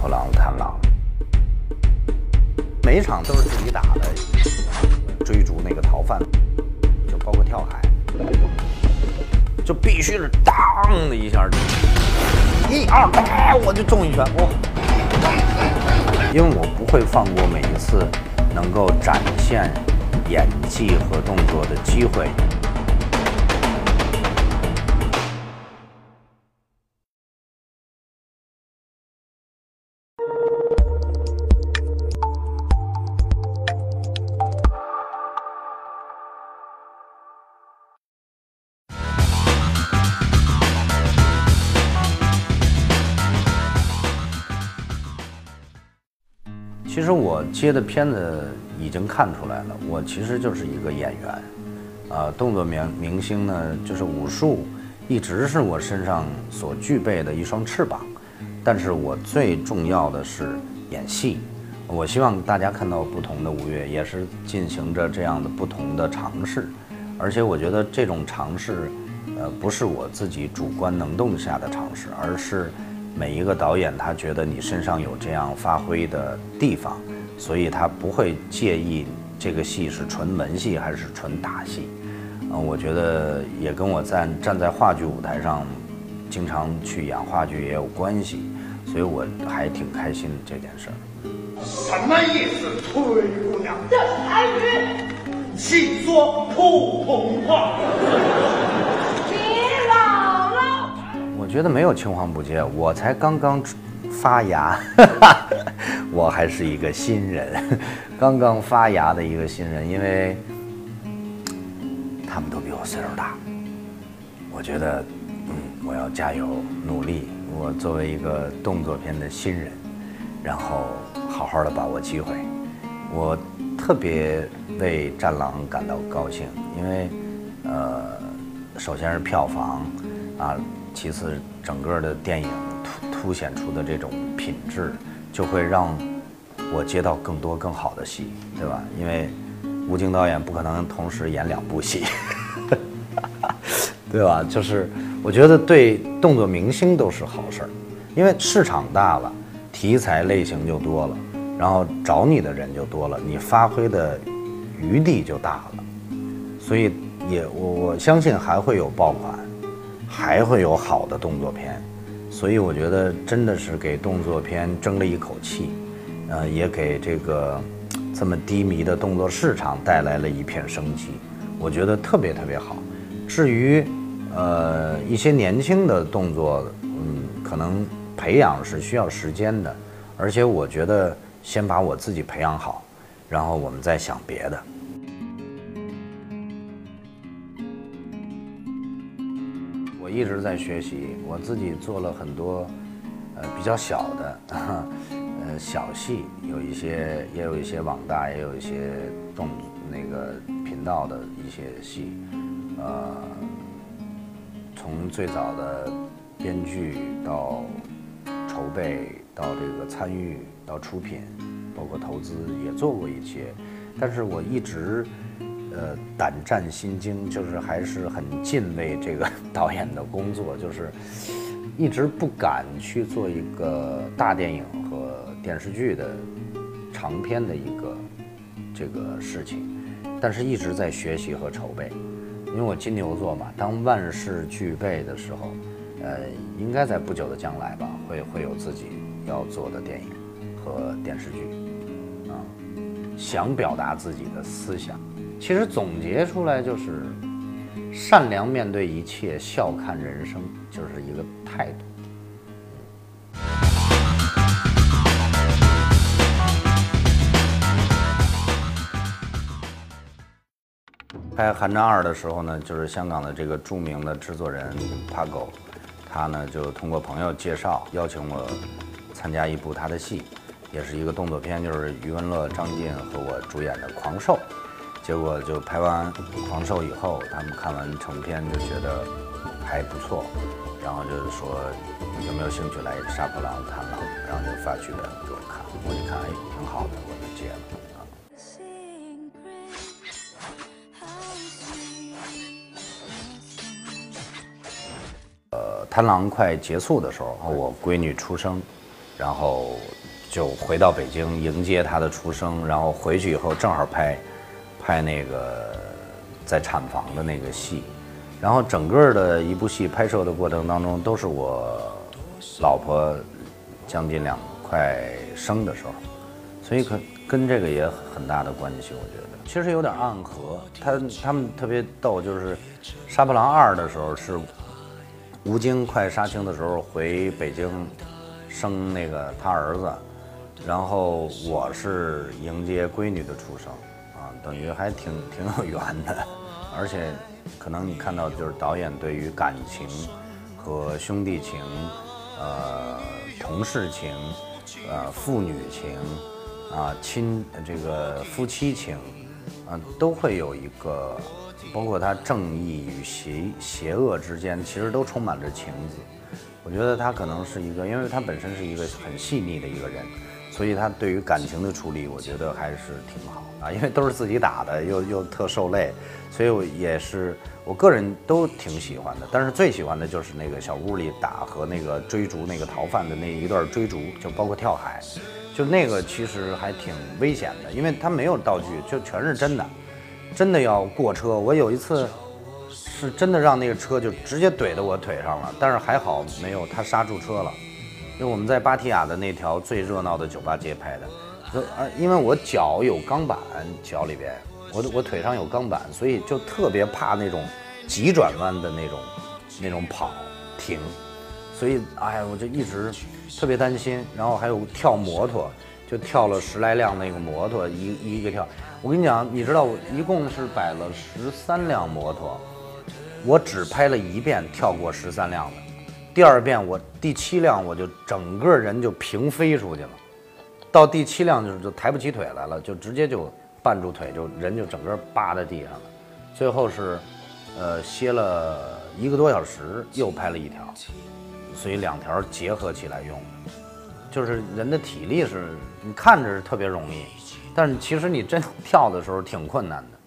破狼、贪狼，每一场都是自己打的，追逐那个逃犯，就包括跳海，就必须是当的一下，一二，哎，我就中一拳，我！因为我不会放过每一次能够展现演技和动作的机会。接的片子已经看出来了，我其实就是一个演员，啊，动作明明星呢，就是武术一直是我身上所具备的一双翅膀，但是我最重要的是演戏。我希望大家看到不同的吴越，也是进行着这样的不同的尝试，而且我觉得这种尝试，呃，不是我自己主观能动下的尝试，而是。每一个导演，他觉得你身上有这样发挥的地方，所以他不会介意这个戏是纯文戏还是纯打戏。嗯，我觉得也跟我站站在话剧舞台上，经常去演话剧也有关系，所以我还挺开心这件事儿。什么意思，崔姑娘？这是台语，请说普通话。你姥姥我觉得没有青黄不接，我才刚刚发芽，我还是一个新人，刚刚发芽的一个新人，因为他们都比我岁数大，我觉得，嗯，我要加油努力，我作为一个动作片的新人，然后好好的把握机会，我特别为《战狼》感到高兴，因为，呃，首先是票房，啊。其次，整个的电影凸显出的这种品质，就会让我接到更多更好的戏，对吧？因为吴京导演不可能同时演两部戏，对吧？就是我觉得对动作明星都是好事儿，因为市场大了，题材类型就多了，然后找你的人就多了，你发挥的余地就大了，所以也我我相信还会有爆款。还会有好的动作片，所以我觉得真的是给动作片争了一口气，呃，也给这个这么低迷的动作市场带来了一片生机，我觉得特别特别好。至于呃一些年轻的动作，嗯，可能培养是需要时间的，而且我觉得先把我自己培养好，然后我们再想别的。一直在学习，我自己做了很多，呃，比较小的，呃，小戏，有一些，也有一些网大，也有一些动那个频道的一些戏，呃，从最早的编剧到筹备，到这个参与，到出品，包括投资也做过一些，但是我一直。呃，胆战心惊，就是还是很敬畏这个导演的工作，就是一直不敢去做一个大电影和电视剧的长篇的一个这个事情，但是一直在学习和筹备。因为我金牛座嘛，当万事俱备的时候，呃，应该在不久的将来吧，会会有自己要做的电影和电视剧，啊，想表达自己的思想。其实总结出来就是，善良面对一切，笑看人生，就是一个态度。拍《寒战二》的时候呢，就是香港的这个著名的制作人帕狗，他呢就通过朋友介绍邀请我参加一部他的戏，也是一个动作片，就是余文乐、张晋和我主演的《狂兽》。结果就拍完《狂兽》以后，他们看完成片就觉得还不错，然后就是说有没有兴趣来《杀破狼》探狼，然后就发剧本给我看，我一看哎挺好的，我就接了。呃，《贪狼》快结束的时候，我闺女出生，然后就回到北京迎接她的出生，然后回去以后正好拍拍那个在产房的那个戏，然后整个的一部戏拍摄的过程当中都是我老婆将近两快生的时候，所以可跟这个也很大的关系，我觉得其实有点暗合。他他们特别逗，就是《杀破狼二》的时候是吴京快杀青的时候回北京生那个他儿子，然后我是迎接闺女的出生，等于还挺挺有缘的，而且可能你看到就是导演对于感情和兄弟情，呃，同事情，呃，父女情。啊，亲，这个夫妻情，啊，都会有一个，包括他正义与邪邪恶之间，其实都充满着情字。我觉得他可能是一个，因为他本身是一个很细腻的一个人，所以他对于感情的处理，我觉得还是挺好啊。因为都是自己打的，又又特受累，所以我也是我个人都挺喜欢的。但是最喜欢的就是那个小屋里打和那个追逐那个逃犯的那一段追逐，就包括跳海。就那个其实还挺危险的，因为他没有道具，就全是真的，真的要过车。我有一次是真的让那个车就直接怼到我腿上了，但是还好没有他刹住车了。因为我们在芭提雅的那条最热闹的酒吧街拍的，呃，因为我脚有钢板，脚里边我我腿上有钢板，所以就特别怕那种急转弯的那种那种跑停。所以，哎，我就一直特别担心。然后还有跳摩托，就跳了十来辆那个摩托，一一个跳。我跟你讲，你知道我一共是摆了十三辆摩托，我只拍了一遍跳过十三辆的，第二遍我第七辆我就整个人就平飞出去了，到第七辆就是就抬不起腿来了，就直接就绊住腿，就人就整个扒在地上了。最后是，呃，歇了一个多小时，又拍了一条。所以两条结合起来用，就是人的体力是，你看着是特别容易，但是其实你真跳的时候挺困难的。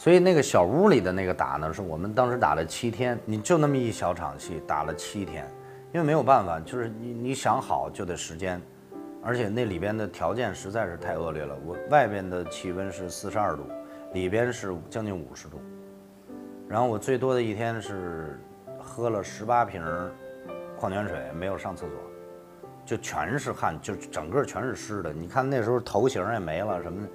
所以那个小屋里的那个打呢，是我们当时打了七天，你就那么一小场戏打了七天，因为没有办法，就是你你想好就得时间。而且那里边的条件实在是太恶劣了，我外边的气温是四十二度，里边是将近五十度，然后我最多的一天是喝了十八瓶矿泉水，没有上厕所，就全是汗，就整个全是湿的。你看那时候头型也没了，什么，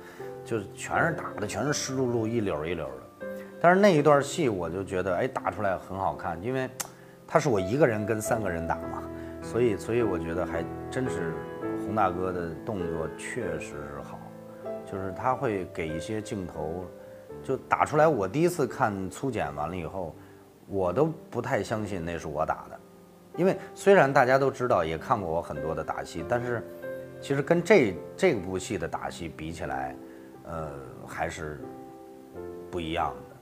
就是全是打的，全是湿漉漉，一绺一绺的。但是那一段戏我就觉得，哎，打出来很好看，因为他是我一个人跟三个人打嘛，所以 所以我觉得还真是。洪大哥的动作确实是好，就是他会给一些镜头，就打出来。我第一次看粗剪完了以后，我都不太相信那是我打的，因为虽然大家都知道，也看过我很多的打戏，但是其实跟这这部戏的打戏比起来，呃，还是不一样的。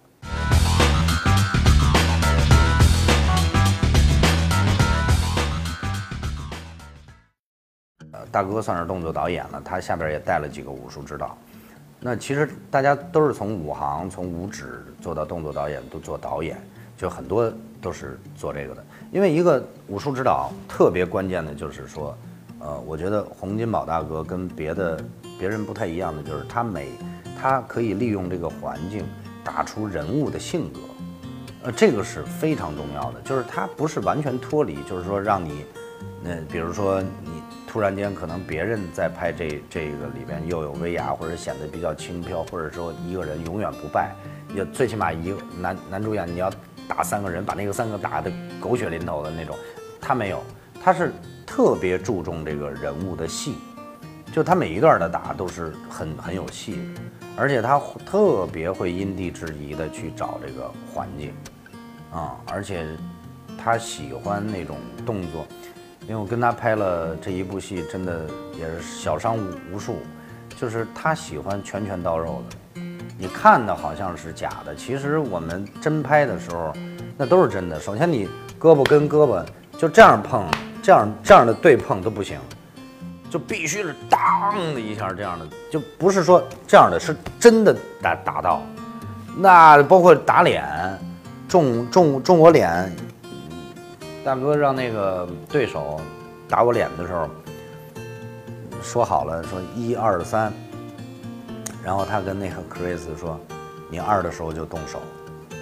大哥算是动作导演了，他下边也带了几个武术指导。那其实大家都是从武行、从武指做到动作导演，都做导演，就很多都是做这个的。因为一个武术指导特别关键的就是说，呃，我觉得洪金宝大哥跟别的别人不太一样的就是他每他可以利用这个环境打出人物的性格，呃，这个是非常重要的。就是他不是完全脱离，就是说让你，那比如说你。突然间，可能别人在拍这这个里边又有威亚，或者显得比较轻飘，或者说一个人永远不败，也最起码一个男男主演你要打三个人，把那个三个打得狗血淋头的那种，他没有，他是特别注重这个人物的戏，就他每一段的打都是很很有戏，而且他特别会因地制宜的去找这个环境，啊，而且他喜欢那种动作。因为我跟他拍了这一部戏，真的也是小伤无数。就是他喜欢拳拳到肉的，你看的好像是假的，其实我们真拍的时候，那都是真的。首先你胳膊跟胳膊就这样碰，这样这样的对碰都不行，就必须是当的一下这样的，就不是说这样的，是真的打打到。那包括打脸，中中中我脸，大哥让那个对手打我脸的时候，说好了说一二三，然后他跟那个 Chris 说，你二的时候就动手，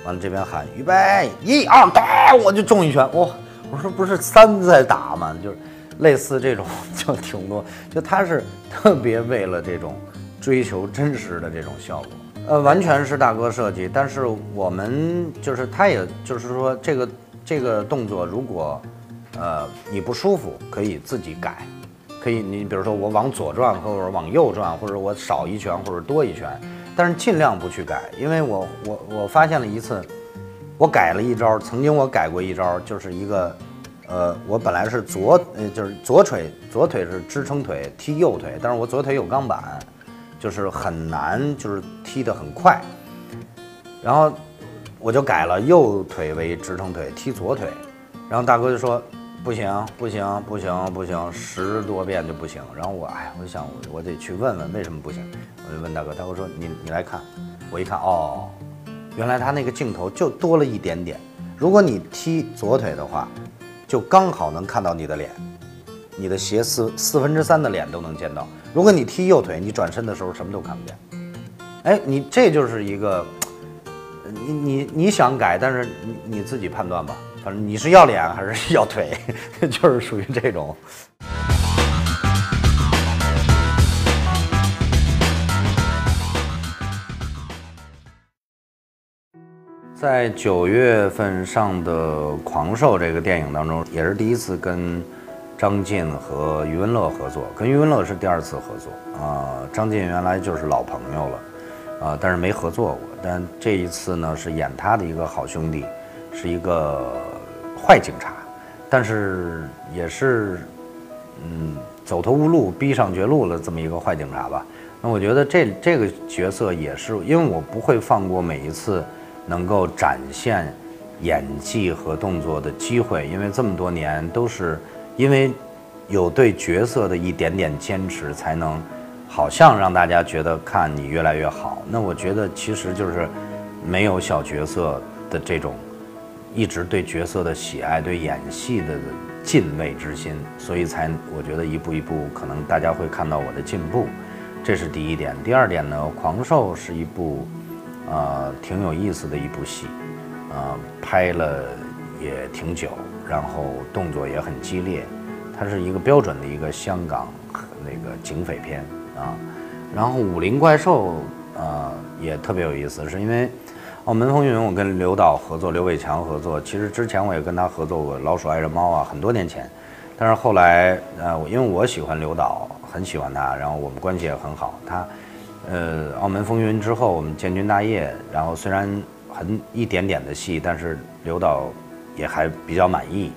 完了这边喊预备一二打，我就中一拳，哇！我说不是三在打吗？就是类似这种 就挺多，就他是特别为了这种追求真实的这种效果。呃，完全是大哥设计，但是我们就是他，也就是说，这个这个动作，如果呃你不舒服，可以自己改，可以你比如说我往左转，或者往右转，或者我少一拳或者多一拳，但是尽量不去改，因为我我我发现了一次，我改了一招，曾经我改过一招，就是一个呃，我本来是左呃就是左腿左腿是支撑腿踢右腿，但是我左腿有钢板。就是很难，就是踢得很快，然后我就改了右腿为支撑腿踢左腿，然后大哥就说不行不行不行不行，十多遍就不行。然后我哎，我就想我得去问问为什么不行。我就问大哥，大哥说你你来看，我一看哦，原来他那个镜头就多了一点点。如果你踢左腿的话，就刚好能看到你的脸，你的斜四四分之三的脸都能见到。如果你踢右腿，你转身的时候什么都看不见。哎，你这就是一个，你你你想改，但是你你自己判断吧。反正你是要脸还是要腿，就是属于这种。在九月份上的《狂兽》这个电影当中，也是第一次跟。张晋和余文乐合作，跟余文乐是第二次合作啊。张晋原来就是老朋友了，啊，但是没合作过。但这一次呢，是演他的一个好兄弟，是一个坏警察，但是也是，嗯，走投无路、逼上绝路了这么一个坏警察吧。那我觉得这这个角色也是，因为我不会放过每一次能够展现演技和动作的机会，因为这么多年都是。因为有对角色的一点点坚持，才能好像让大家觉得看你越来越好。那我觉得其实就是没有小角色的这种一直对角色的喜爱、对演戏的敬畏之心，所以才我觉得一步一步可能大家会看到我的进步。这是第一点。第二点呢，《狂兽》是一部呃挺有意思的一部戏，呃，拍了也挺久。然后动作也很激烈，它是一个标准的一个香港那个警匪片啊。然后《武林怪兽》呃也特别有意思，是因为《澳门风云》我跟刘导合作，刘伟强合作。其实之前我也跟他合作过《老鼠爱着猫》啊，很多年前。但是后来呃，因为我喜欢刘导，很喜欢他，然后我们关系也很好。他呃，《澳门风云》之后我们建军大业，然后虽然很一点点的戏，但是刘导。也还比较满意，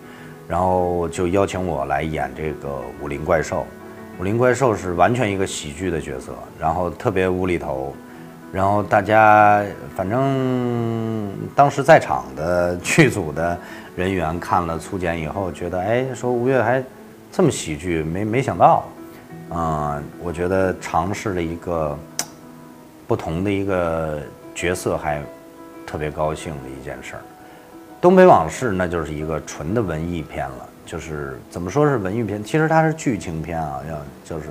然后就邀请我来演这个武林怪兽。武林怪兽是完全一个喜剧的角色，然后特别无厘头，然后大家反正当时在场的剧组的人员看了粗剪以后，觉得哎，说吴越还这么喜剧，没没想到，嗯，我觉得尝试了一个不同的一个角色，还特别高兴的一件事儿。东北往事那就是一个纯的文艺片了，就是怎么说是文艺片？其实它是剧情片啊，要就是，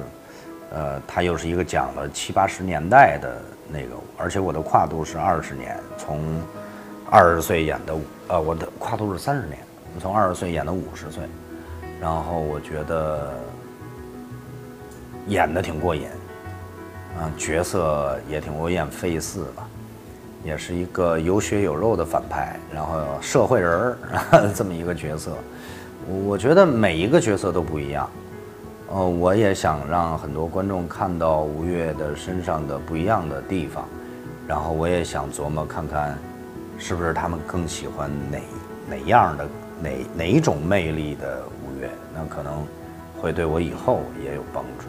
呃，它又是一个讲了七八十年代的那个，而且我的跨度是二十年，从二十岁演的，呃，我的跨度是三十年，从二十岁演到五十岁，然后我觉得演的挺过瘾，嗯，角色也挺，我演费四吧。也是一个有血有肉的反派，然后社会人儿 这么一个角色，我觉得每一个角色都不一样。呃，我也想让很多观众看到吴越的身上的不一样的地方，然后我也想琢磨看看，是不是他们更喜欢哪哪样的哪哪种魅力的吴越，那可能会对我以后也有帮助。